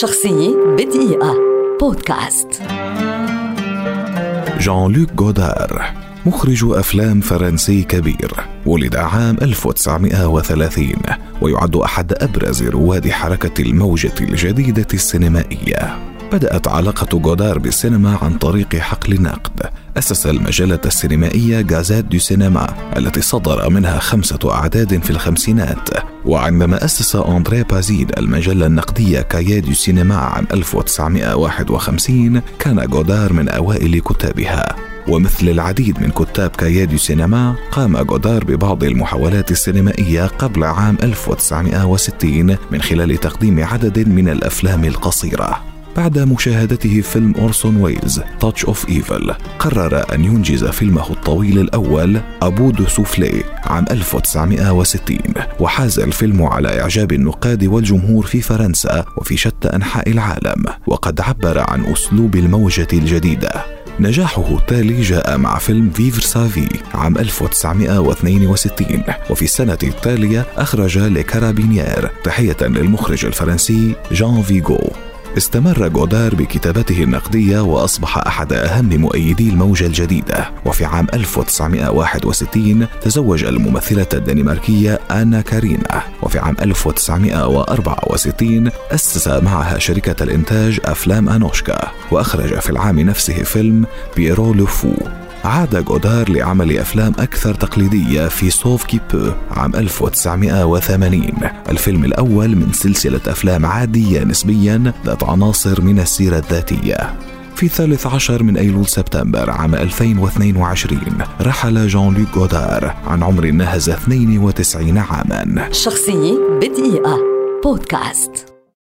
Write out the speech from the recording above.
شخصية بدقيقة. بودكاست. جان لوك جودار مخرج أفلام فرنسي كبير ولد عام 1930 ويعد أحد أبرز رواد حركة الموجة الجديدة السينمائية. بدأت علاقة جودار بالسينما عن طريق حقل النقد أسس المجلة السينمائية Gazette du cinéma التي صدر منها خمسة أعداد في الخمسينات. وعندما أسس أندري بازان المجلة النقدية Cahiers du cinéma عام 1951 كان جودار من أوائل كتابها. ومثل العديد من كتاب Cahiers du cinéma قام جودار ببعض المحاولات السينمائية قبل عام 1960 من خلال تقديم عدد من الأفلام القصيرة. بعد مشاهدته فيلم أورسون ويلز Touch of Evil قرر أن ينجز فيلمه الطويل الأول À bout de souffle عام 1960 وحاز الفيلم على إعجاب النقاد والجمهور في فرنسا وفي شتى أنحاء العالم وقد عبر عن أسلوب الموجة الجديدة. نجاحه التالي جاء مع فيلم فيفر سا في عام 1962 وفي السنة التالية أخرج لكارابينيير تحية للمخرج الفرنسي جان فيغو استمر جودار بكتابته النقدية وأصبح أحد أهم مؤيدي الموجة الجديدة. وفي عام 1961 تزوج الممثلة الدنماركية آنا كارينا. وفي عام 1964 أسس معها شركة الإنتاج أفلام أنوشكا. وأخرج في العام نفسه فيلم بيرو لوفو عاد جودار لعمل أفلام أكثر تقليدية في سوف كي بو عام 1980 الفيلم الأول من سلسلة أفلام عادية نسبيا ذات عناصر من السيرة الذاتية. في الثالث عشر من أيلول سبتمبر عام 2022 رحل جان لوك جودار عن عمر ناهز 92 عاما. شخصية بدقيقة. بودكاست.